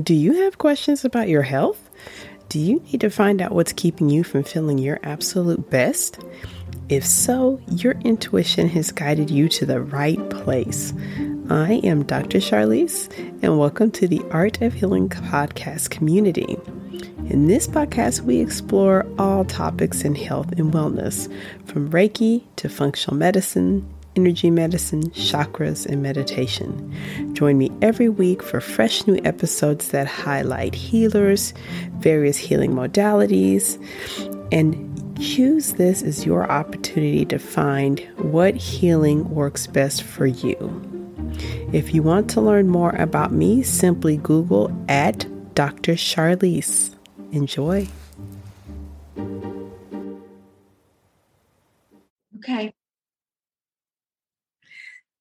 Do you have questions about your health? Do you need to find out what's keeping you from feeling your absolute best? If so, your intuition has guided you to the right place. I am Dr. Charlise, and welcome to the Art of Healing podcast community. In this podcast, we explore all topics in health and wellness, from Reiki to functional medicine, energy medicine, chakras, and meditation. Join me every week for fresh new episodes that highlight healers, various healing modalities, and choose this as your opportunity to find what healing works best for you. If you want to learn more about me, simply Google at Dr. Charlise. Enjoy. Okay.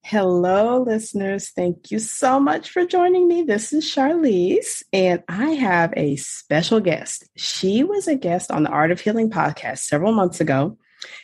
Hello, listeners. Thank you so much for joining me. This is Charlize, and I have a special guest. She was a guest on the Art of Healing podcast several months ago.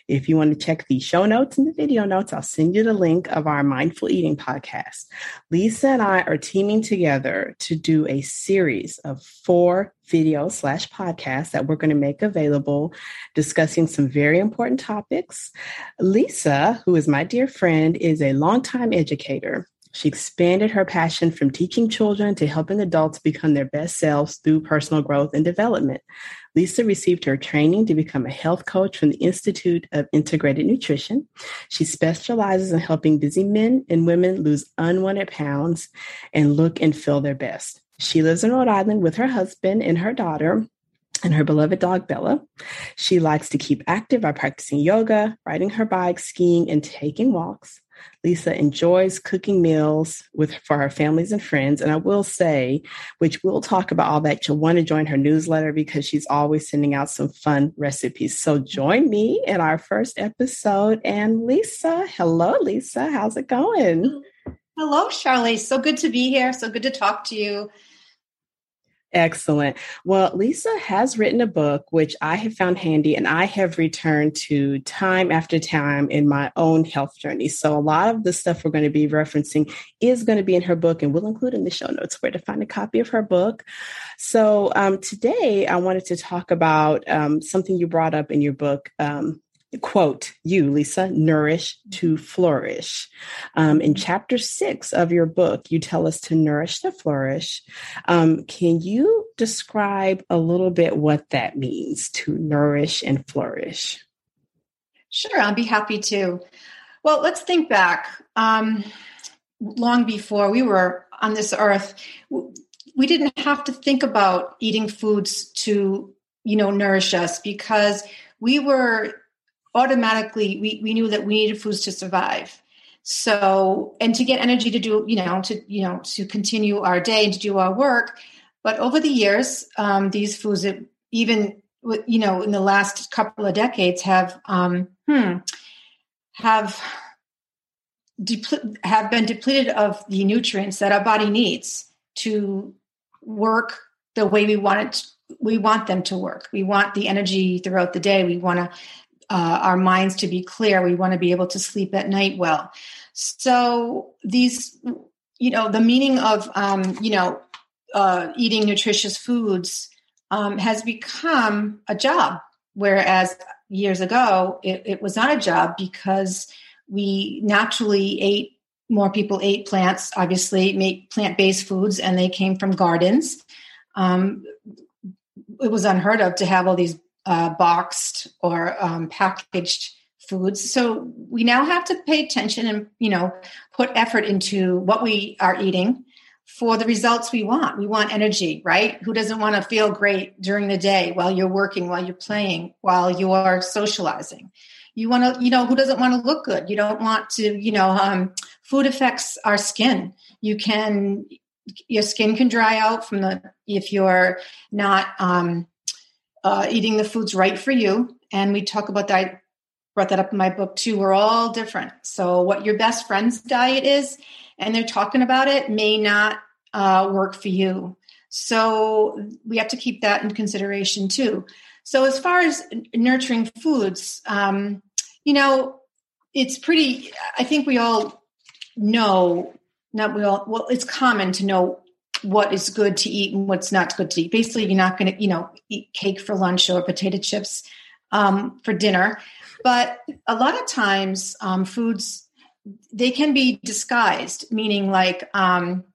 If you want to check the show notes and the video notes, I'll send you the link of our Mindful Eating podcast. Lisa and I are teaming together to do a series of four videos slash podcasts that we're going to make available discussing some very important topics. Lisa, who is my dear friend, is a longtime educator. She expanded her passion from teaching children to helping adults become their best selves through personal growth and development. Lisa received her training to become a health coach from the Institute of Integrated Nutrition. She specializes in helping busy men and women lose unwanted pounds and look and feel their best. She lives in Rhode Island with her husband and her daughter and her beloved dog Bella. She likes to keep active by practicing yoga, riding her bike, skiing, and taking walks. Lisa enjoys cooking meals with for her families and friends. And I will say, which we'll talk about all that, you'll want to join her newsletter because she's always sending out some fun recipes. So join me in our first episode. And Lisa, hello, Lisa. How's it going? Hello, Charlie. So good to be here. So good to talk to you. Excellent. Well, Lisa has written a book, which I have found handy and I have returned to time after time in my own health journey. So, a lot of the stuff we're going to be referencing is going to be in her book, and we'll include in the show notes where to find a copy of her book. So, um, today I wanted to talk about um, something you brought up in your book. Um, quote you lisa nourish to flourish. Um, in chapter six of your book you tell us to nourish to flourish. Um, can you describe a little bit what that means to nourish and flourish? Sure i'll be happy to. Well let's think back. Um, long before we were on this earth we didn't have to think about eating foods to you know nourish us because we were automatically we, we knew that we needed foods to survive so and to get energy to do you know to you know to continue our day and to do our work but over the years um, these foods that even you know in the last couple of decades have um, hmm, have depl- have been depleted of the nutrients that our body needs to work the way we want it we want them to work. We want the energy throughout the day. We want to uh, our minds to be clear. We want to be able to sleep at night well. So these, you know, the meaning of, um, you know, uh, eating nutritious foods um, has become a job, whereas years ago it, it was not a job because we naturally ate more people ate plants obviously made plant-based foods and they came from gardens um, it was unheard of to have all these uh, boxed or um, packaged foods. So we now have to pay attention and you know put effort into what we are eating for the results we want. We want energy, right? Who doesn't want to feel great during the day while you're working, while you're playing, while you are socializing? You want to, you know, who doesn't want to look good? You don't want to, you know, um, food affects our skin. You can, your skin can dry out from the if you're not um, uh, eating the foods right for you. And we talk about that. Brought that up in my book too. We're all different. So, what your best friend's diet is, and they're talking about it, may not uh, work for you. So, we have to keep that in consideration too. So, as far as nurturing foods, um, you know, it's pretty, I think we all know, not we all, well, it's common to know what is good to eat and what's not good to eat. Basically, you're not going to, you know, eat cake for lunch or potato chips um, for dinner. But a lot of times, um, foods they can be disguised, meaning like um,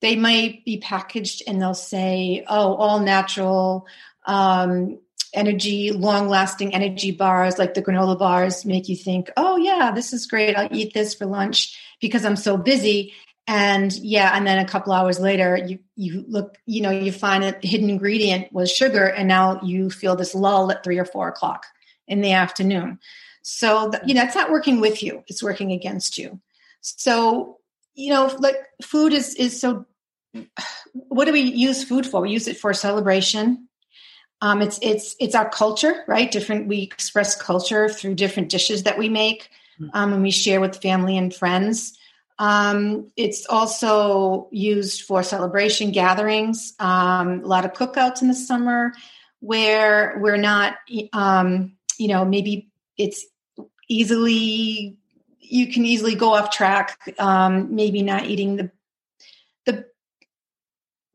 they might be packaged and they'll say, "Oh, all natural." Um, energy, long lasting energy bars like the granola bars make you think, oh, yeah, this is great. I'll eat this for lunch because I'm so busy and yeah and then a couple hours later you you look you know you find that the hidden ingredient was sugar and now you feel this lull at three or four o'clock in the afternoon. So you know it's not working with you it's working against you. So you know like food is is so what do we use food for? We use it for celebration. Um, it's it's it's our culture right? Different we express culture through different dishes that we make hmm. um, and we share with family and friends um, it's also used for celebration gatherings, um, a lot of cookouts in the summer where we're not, um, you know, maybe it's easily, you can easily go off track, um, maybe not eating the, the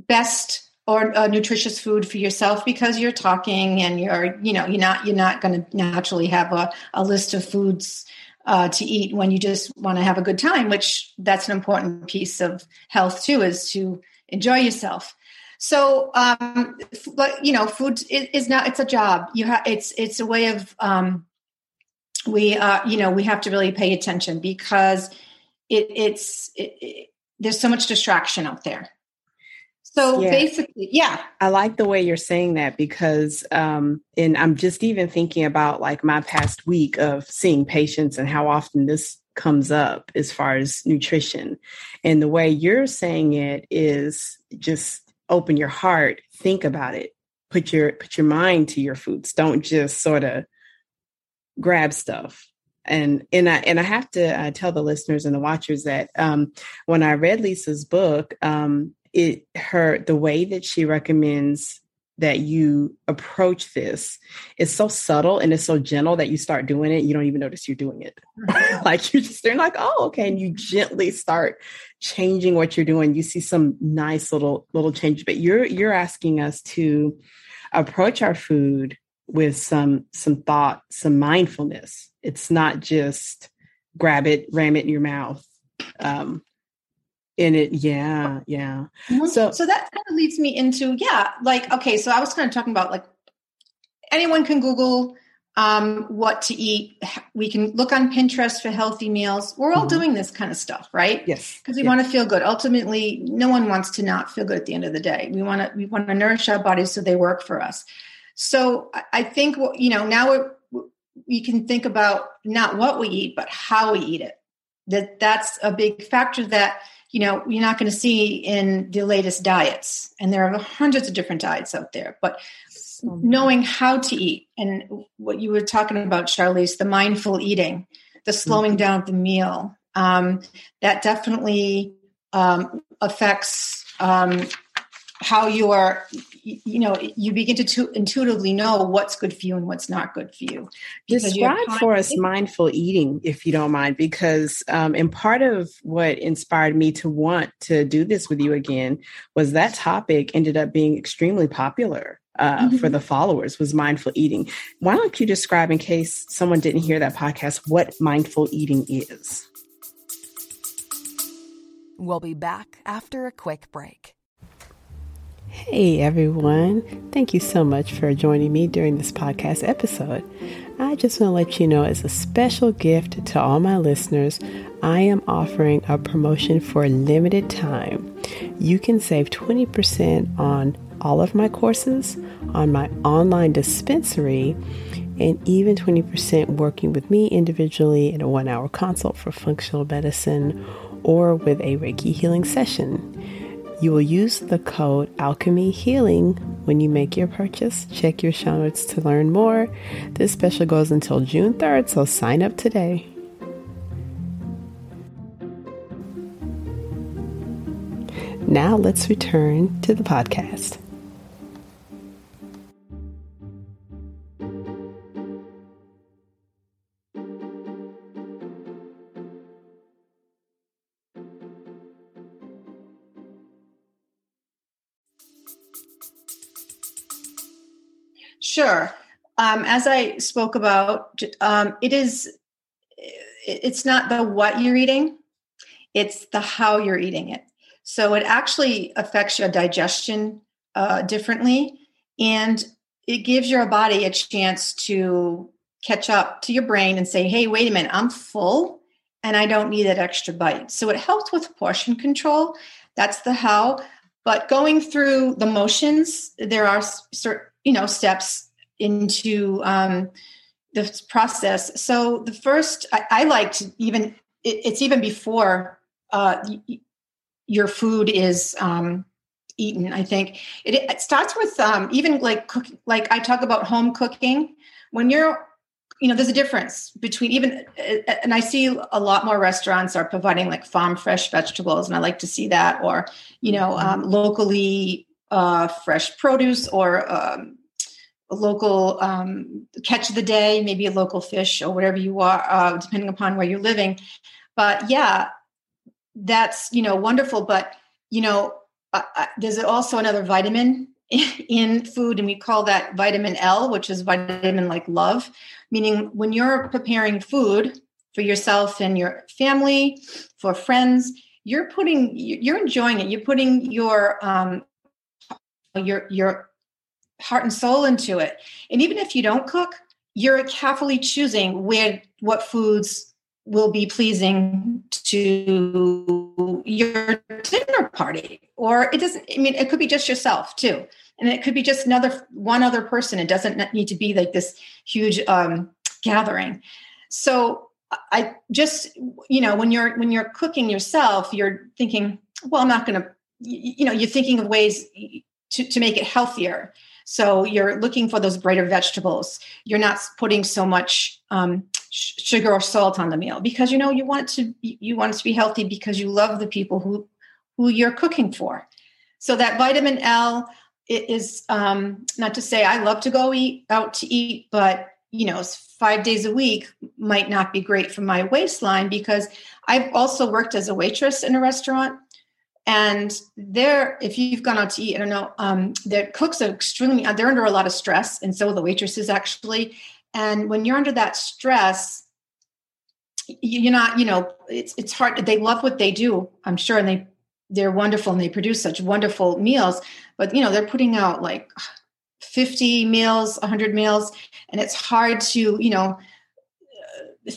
best or uh, nutritious food for yourself because you're talking and you're, you know, you're not, you're not going to naturally have a, a list of foods uh, to eat when you just want to have a good time, which that's an important piece of health too, is to enjoy yourself. So, um, but you know, food is not, it's a job. You have, it's, it's a way of, um, we, uh, you know, we have to really pay attention because it, it's, it, it, there's so much distraction out there. So yeah. basically, yeah. I like the way you're saying that because, um, and I'm just even thinking about like my past week of seeing patients and how often this comes up as far as nutrition. And the way you're saying it is just open your heart, think about it, put your put your mind to your foods. Don't just sort of grab stuff and and I and I have to uh, tell the listeners and the watchers that um, when I read Lisa's book, um, it her the way that she recommends that you approach this is so subtle and it's so gentle that you start doing it you don't even notice you're doing it. Like you just they're like oh okay. And you gently start changing what you're doing. You see some nice little little change but you're you're asking us to approach our food with some some thought some mindfulness. It's not just grab it ram it in your mouth um in it yeah yeah. Mm-hmm. so so that kind of leads me into yeah like okay so i was kind of talking about like anyone can google um, what to eat. We can look on pinterest for healthy meals. We're all mm-hmm. doing this kind of stuff right? Yes because we want to feel good. Ultimately no one wants to not feel good at the end of the day. We want to we want to nourish our bodies so they work for us. So i think you know now we can think about not what we eat but how we eat it. That that's a big factor that you know you're not going to see in the latest diets and there are hundreds of different diets out there but knowing how to eat and what you were talking about charlize the mindful eating the slowing mm-hmm. down of the meal um, that definitely um, affects um, how you are you know you begin to, to, intuitively know what's good for you and what's not good for you. Describe for us mindful eating if you don't mind because um, and part of what inspired me to want to do this with you again was that topic ended up being extremely popular uh, mm-hmm. for the followers was mindful eating. Why don't you describe in case someone didn't hear that podcast what mindful eating is? We'll be back after a quick break Hey everyone, thank you so much for joining me during this podcast episode. I just want to let you know, as a special gift to all my listeners, I am offering a promotion for a limited time. You can save 20% on all of my courses, on my online dispensary, and even 20% working with me individually in a one hour consult for functional medicine or with a Reiki healing session. You will use the code Alchemy Healing when you make your purchase. Check your show notes to learn more. This special goes until June 3rd, so sign up today. Now let's return to the podcast. Sure. Um, as I spoke about, um, it is. It's not the what you're eating; it's the how you're eating it. So it actually affects your digestion uh, differently, and it gives your body a chance to catch up to your brain and say, "Hey, wait a minute, I'm full, and I don't need that extra bite." So it helps with portion control. That's the how. But going through the motions, there are certain you know steps into um, this process. So the first, I, I like to even it, it's even before uh, y- your food is um, eaten. I think it, it starts with um, even like cooking. Like I talk about home cooking when you're you know there's a difference between even and i see a lot more restaurants are providing like farm fresh vegetables and i like to see that or you know um, mm-hmm. locally uh, fresh produce or um, a local um, catch of the day maybe a local fish or whatever you are uh, depending upon where you're living. But yeah that's you know wonderful. But you know uh, there's also another vitamin in food and we call that vitamin l which is vitamin like love meaning when you're preparing food for yourself and your family for friends you're putting you're enjoying it. You're putting your um your your heart and soul into it. And even if you don't cook you're carefully choosing where what foods will be pleasing to your dinner party. Or it doesn't i mean it could be just yourself too. And it could be just another one other person. It doesn't need to be like this huge um, gathering. So i just you know when you're when you're cooking yourself you're thinking well i'm not going to you know you're thinking of ways to, to make it healthier so you're looking for those brighter vegetables you're not putting so much um, sugar or salt on the meal because you know you want to you want to be healthy because you love the people who who you're cooking for so that vitamin l it is um, not to say I love to go eat out to eat, but you know, five days a week might not be great for my waistline because I've also worked as a waitress in a restaurant. And there, if you've gone out to eat, I don't know, um, the cooks are extremely, they're under a lot of stress. And so the waitresses actually. And when you're under that stress, you're not, you know, it's, it's hard. They love what they do, I'm sure. And they they're wonderful and they produce such wonderful meals but you know they're putting out like 50 meals 100 meals and it's hard to you know uh,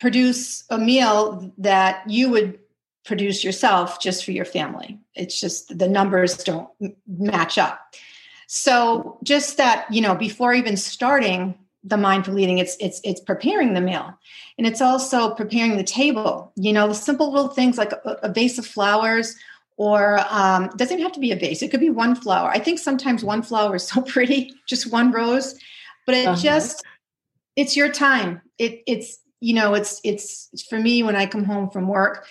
produce a meal that you would produce yourself just for your family. It's just the numbers don't match up. So just that you know before even starting the mindful eating it's it's it's preparing the meal. And it's also preparing the table. You know the simple little things like a, a vase of flowers or um, doesn't have to be a vase. It could be one flower. I think sometimes one flower is so pretty just one rose but it uh-huh. just it's your time. It it's you know it's it's for me when i come home from work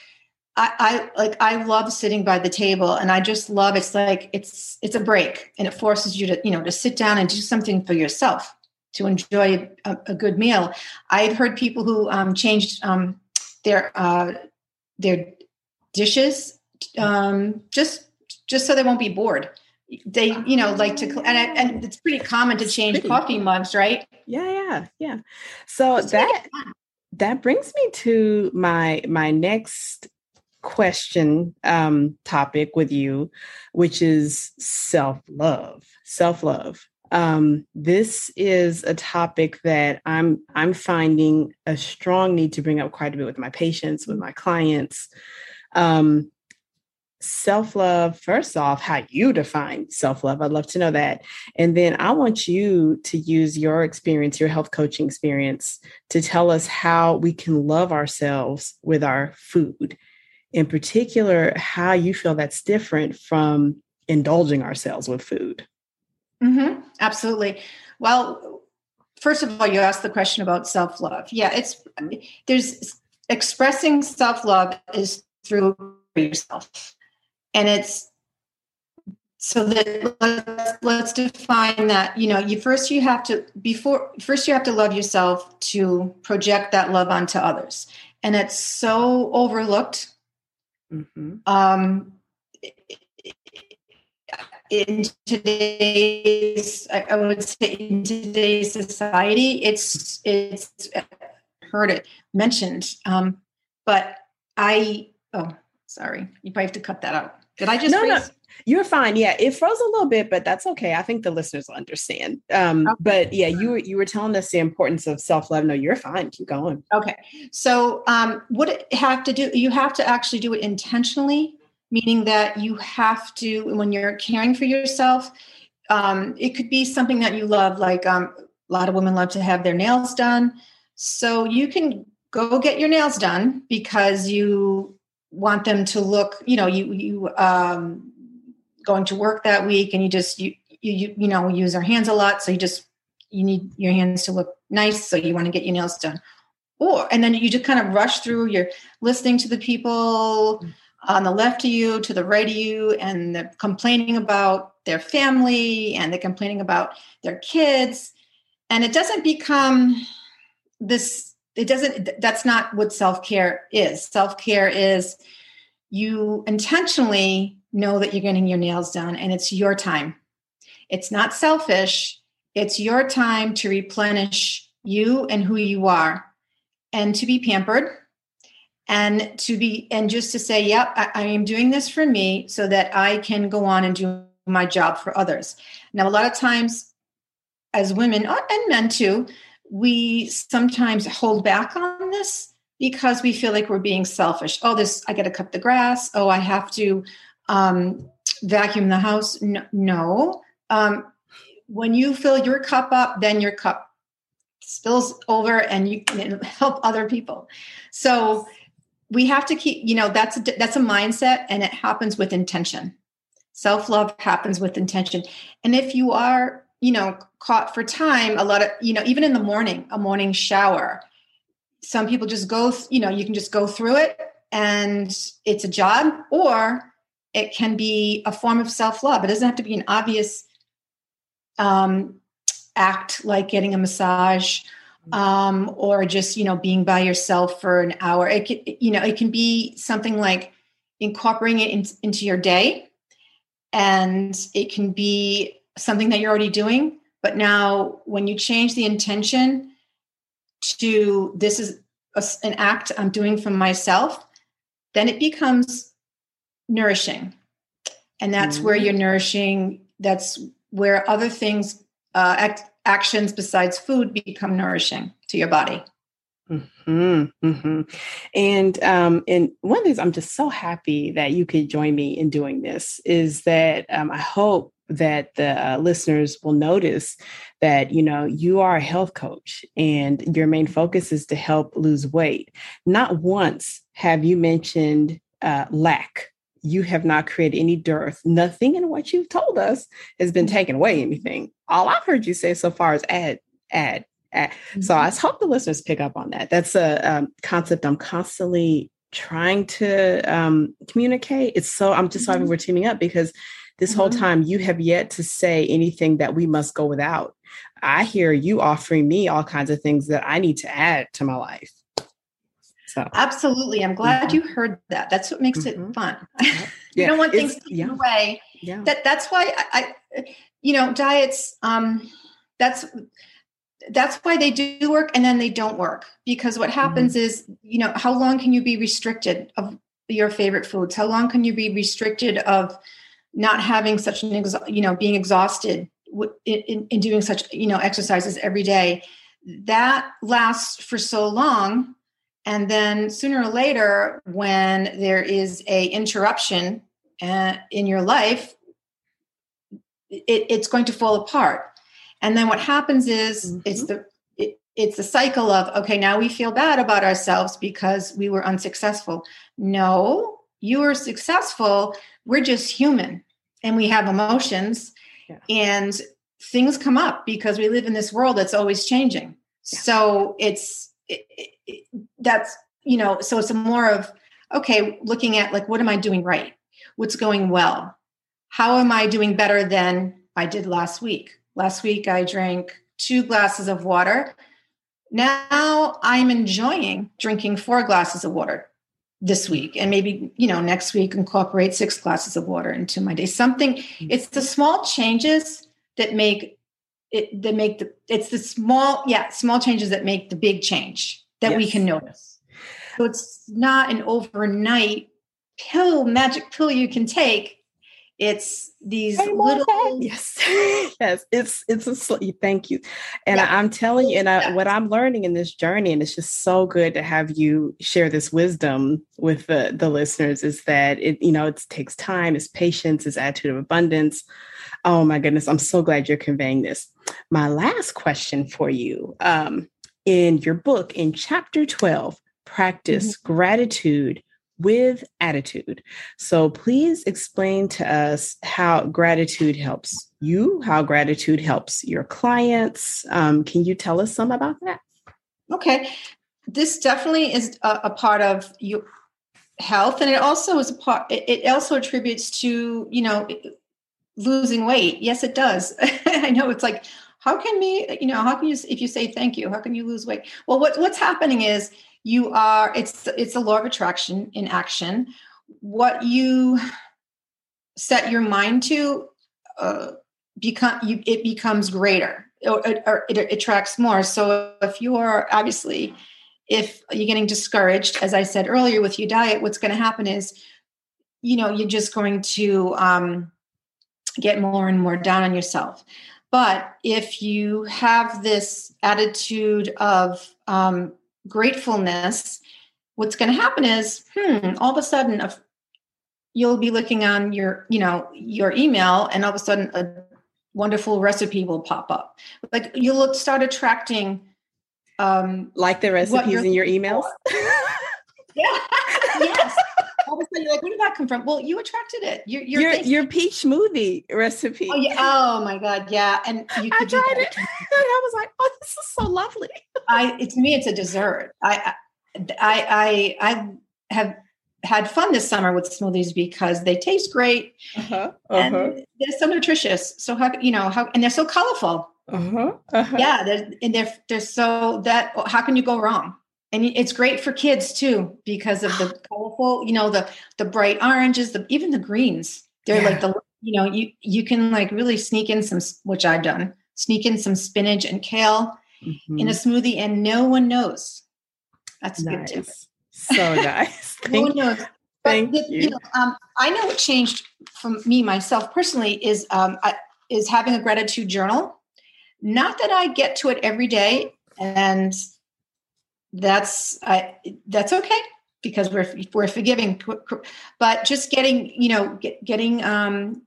I, I like I love sitting by the table and I just love it's like it's it's a break and it forces you to you know to sit down and do something for yourself to enjoy a, a good meal. I've heard people who um, changed um, their uh, their dishes um, just just so they won't be bored. They you know like to and, and it's pretty common to change pretty. coffee mugs, right? Yeah, yeah, yeah. So it's that that brings me to my my next question um topic with you which is self-love self-love um, this is a topic that I'm I'm finding a strong need to bring up quite a bit with my patients, with my clients. Um, self love, first off, how you define self love. I'd love to know that. And then I want you to use your experience, your health coaching experience, to tell us how we can love ourselves with our food. In particular, how you feel that's different from indulging ourselves with food. Mm-hmm. Absolutely. Well, first of all, you asked the question about self love. Yeah, it's there's expressing self love is through yourself, and it's so that let's, let's define that. You know, you first you have to before first you have to love yourself to project that love onto others, and it's so overlooked. Mm-hmm. Um, in today's I would say in today's society, it's it's heard it mentioned. Um, but I oh sorry, you probably have to cut that out. Did I just no, no. You're fine. Yeah, it froze a little bit, but that's okay. I think the listeners will understand. Um, okay. But yeah, you were you were telling us the importance of self love. No, you're fine. Keep going. Okay. So, um, what it have to do? You have to actually do it intentionally, meaning that you have to when you're caring for yourself. Um, it could be something that you love, like um, a lot of women love to have their nails done. So you can go get your nails done because you want them to look. You know, you you um, going to work that week and you just you you you know use our hands a lot. So you just you need your hands to look nice. So you want to get your nails done. Or and then you just kind of rush through you're listening to the people on the left of you to the right of you and they're complaining about their family and they're complaining about their kids. And it doesn't become this it doesn't that's not what self-care is. Self-care is you intentionally know that you're getting your nails done and it's your time. It's not selfish, it's your time to replenish you and who you are and to be pampered and to be and just to say yep I, I, am doing this for me so that i can go on and do my job for others. Now a lot of times as women uh, and men too we sometimes hold back on this because we feel like we're being selfish oh this i got to cut the grass oh i have to um, vacuum the house. No. no. Um, when you fill your cup up, then your cup spills over and you can help other people. So we have to keep, you know, that's a, that's a mindset and it happens with intention. Self-love happens with intention. And if you are, you know, caught for time, a lot of, you know, even in the morning, a morning shower, some people just go, you know, you can just go through it and it's a job or it can be a form of self-love. It doesn't have to be an obvious um, act like getting a massage um, or just you know being by yourself for an hour. It can you know it can be something like incorporating it in, into your day and it can be something that you're already doing but now when you change the intention to this is a, an act i'm doing for myself then it becomes nourishing. And that's mm-hmm. where you're nourishing, that's where other things, uh, act, actions besides food become nourishing to your body. Mm-hmm, mm-hmm. And um, and one of the things I'm just so happy that you could join me in doing this is that um, I hope that the uh, listeners will notice that you know you are a health coach and your main focus is to help lose weight. Not once have you mentioned uh, lack you have not created any dearth. Nothing in what you've told us has been mm-hmm. taken away anything. All I've heard you say so far is add, add, add. Mm-hmm. So I hope the listeners pick up on that. That's a um, concept I'm constantly trying to um, communicate. It's so, I'm just mm-hmm. happy we're teaming up because this mm-hmm. whole time you have yet to say anything that we must go without. I hear you offering me all kinds of things that I need to add to my life. So absolutely, I'm glad mm-hmm. you heard that. That's what makes mm-hmm. it fun. you don't want things taken yeah. away. Yeah. That that's why I, I, you know, diets. Um, that's that's why they do work and then they don't work because what happens mm-hmm. is you know how long can you be restricted of your favorite foods how long can you be restricted of not having such an you know being exhausted in, in doing such you know exercises every day. That lasts for so long and then sooner or later when there is a interruption uh, in your life it, it's going to fall apart. And then what happens is mm-hmm. it's the it, it's the cycle of okay now we feel bad about ourselves because we were unsuccessful. No you were successful we're just human and we have emotions yeah. and things come up because we live in this world that's always changing. Yeah. so it's it, it, that's you know so it's a more of okay looking at like what am i doing right? What's going well? How am i doing better than i did last week? Last week i drank two glasses of water. Now i'm enjoying drinking four glasses of water this week and maybe you know next week incorporate six glasses of water into my day something mm-hmm. it's the small changes that make it that make the it's the small yeah small changes that make the big change that yes. we can notice so it's not an overnight pill magic pill you can take it's these little yes yes it's it's a thank you and yeah. I, am telling you and I, yeah. what i'm learning in this journey and it's just so good to have you share this wisdom with the the listeners is that it you know it takes time it's patience it's attitude of abundance oh my goodness i'm so glad you're conveying this my last question for you um in your book in chapter 12 practice mm-hmm. gratitude with attitude. So please explain to us how gratitude helps you, how gratitude helps your clients. Um, can you tell us some about that? Okay. This definitely is a, a part of your health and it also is a part it also attributes to you know losing weight yes it does i know it's like how can me you know how can you if you say thank you how can you lose weight well what, what's happening is you are it's it's a law of attraction in action. What you set your mind to uh, become you it becomes greater or, or it, it attracts more. So if you are obviously if you're getting discouraged as i said earlier with your diet what's going to happen is you know you're just going to um, get more and more down on yourself. But if you have this attitude of um, gratefulness, what's going to happen is, hmm, all of a sudden, a, you'll be looking on your, you know, your email, and all of a sudden, a wonderful recipe will pop up. Like you'll start attracting, um, like the recipes in your emails. yeah. yes all of a sudden you're like, where did that come from? Well, you attracted it. Your your, your, your peach smoothie recipe. Oh yeah. Oh my god. Yeah. And you I tried it. and I was like, oh, this is so lovely. I it, to me, it's a dessert. I I I I have had fun this summer with smoothies because they taste great uh-huh, uh-huh. and they're so nutritious. So how you know how and they're so colorful. Uh-huh, uh-huh. Yeah, they're, and they're they're so that how can you go wrong? And it's great for kids too because of the colorful you know the the bright oranges the even the greens they're yeah. like the you know you you can like really sneak in some which i've done sneak in some spinach and kale mm-hmm. in a mm-hmm. smoothie and no one knows that's nice. good too so nice no one knows Thank the, you. you know, um, I know what changed for me myself personally is um, I, is having a gratitude journal. Not that I get to it every day, and that's I, that's okay because we're we're forgiving but just getting you know get, getting um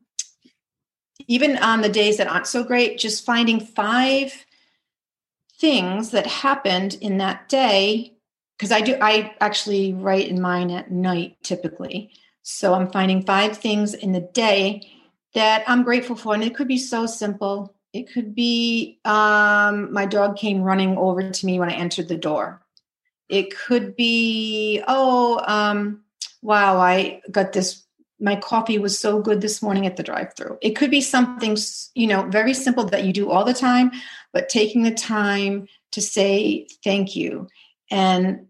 even on the days that aren't so great just finding five things that happened in that day because i do i actually write in mine at night typically. So i'm finding five things in the day that i'm grateful for and it could be so simple. It could be um, my dog came running over to me when i entered the door it could be, oh, um, wow, I got this. My coffee was so good this morning at the drive through. It could be something, you know, very simple that you do all the time, but taking the time to say thank you. And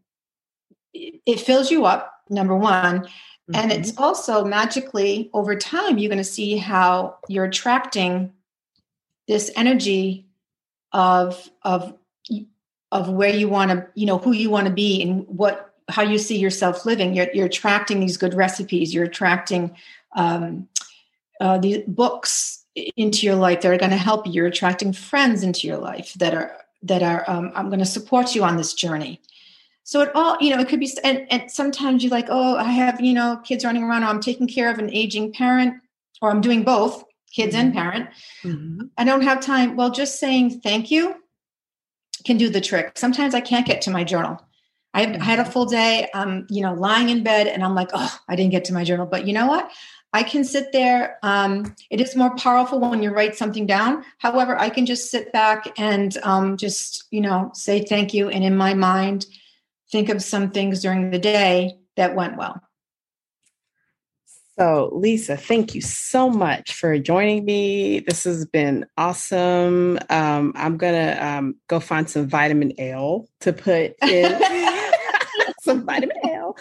it fills you up, number one. Mm-hmm. And it's mm-hmm. also magically over time, you're going to see how you're attracting this energy of, of of where you want to you know who you want to be and what how you see yourself living. You're, you're attracting these good recipes. You're attracting um, uh, these books into your life that are going to help you. You're attracting friends into your life that are that are um, i'm going to support you on this journey. So it all you know it could be and, and sometimes you're like oh i have you know kids running around. Or i'm taking care of an aging parent or i'm doing both kids mm-hmm. and parent. Mm-hmm. i don't have time. Well just saying thank you can do the trick. Sometimes I can't get to my journal. I, I had a mm-hmm. full day, um, you know, lying in bed, and I'm like, oh, I didn't get to my journal. But you know what? I can sit there. Um, it is more powerful when you write something down. However, I can just sit back and um, just, you know, say thank you, and in my mind, think of some things during the day that went well. So, Lisa, thank you so much for joining me. This has been awesome. Um, I'm going to um, go find some vitamin L to put in. some vitamin L.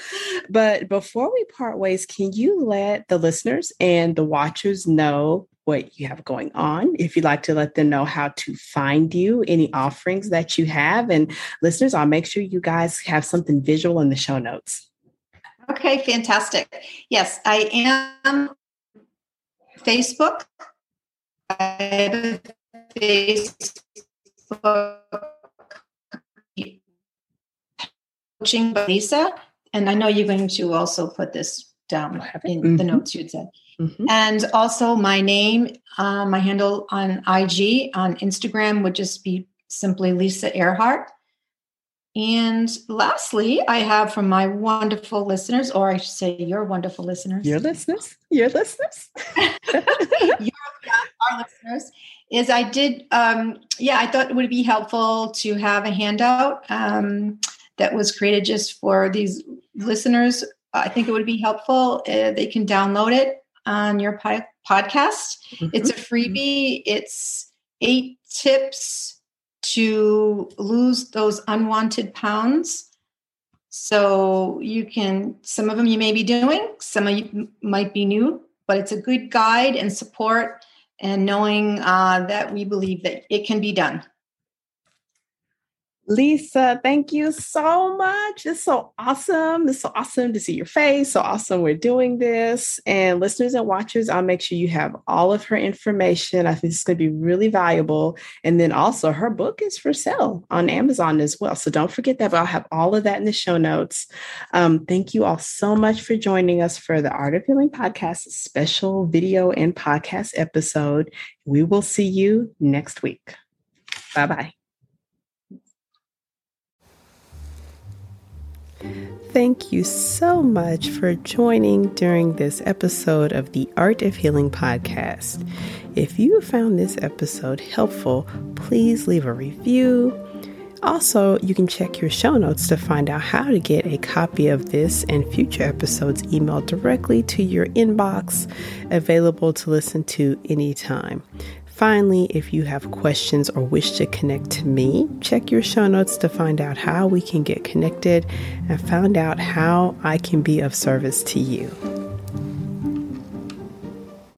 But before we part ways, can you let the listeners and the watchers know what you have going on? If you'd like to let them know how to find you, any offerings that you have. And listeners, I'll make sure you guys have something visual in the show notes. Okay, fantastic. Yes, I am Facebook. I have Facebook coaching by Lisa. And I know you're going to also put this down in mm-hmm. the notes you'd said. Mm-hmm. And also my name, uh, my handle on IG, on Instagram would just be simply Lisa Airhart. And lastly, I have from my wonderful listeners, or I should say your wonderful listeners. Your listeners. Your listeners. your, our listeners. Is I did, um, yeah, I thought it would be helpful to have a handout um, that was created just for these listeners. I think it would be helpful. Uh, they can download it on your podcast. Mm-hmm. It's a freebie. It's eight tips to lose those unwanted pounds. So you can, some of them you may be doing, some of you might be new, but it's a good guide and support and knowing uh, that we believe that it can be done. Lisa, thank you so much. It's so awesome. It's so awesome to see your face. So awesome we're doing this. And listeners and watchers, I'll make sure you have all of her information. I think it's going to be really valuable. And then also, her book is for sale on Amazon as well. So don't forget that. But I'll have all of that in the show notes. Um, thank you all so much for joining us for the Art of Healing podcast special video and podcast episode. We will see you next week. Bye bye. Thank you so much for joining during this episode of the Art of Healing podcast. If you found this episode helpful, please leave a review. Also, you can check your show notes to find out how to get a copy of this and future episodes emailed directly to your inbox, available to listen to anytime. Finally, if you have questions or wish to connect to me, check your show notes to find out how we can get connected and find out how I can be of service to you.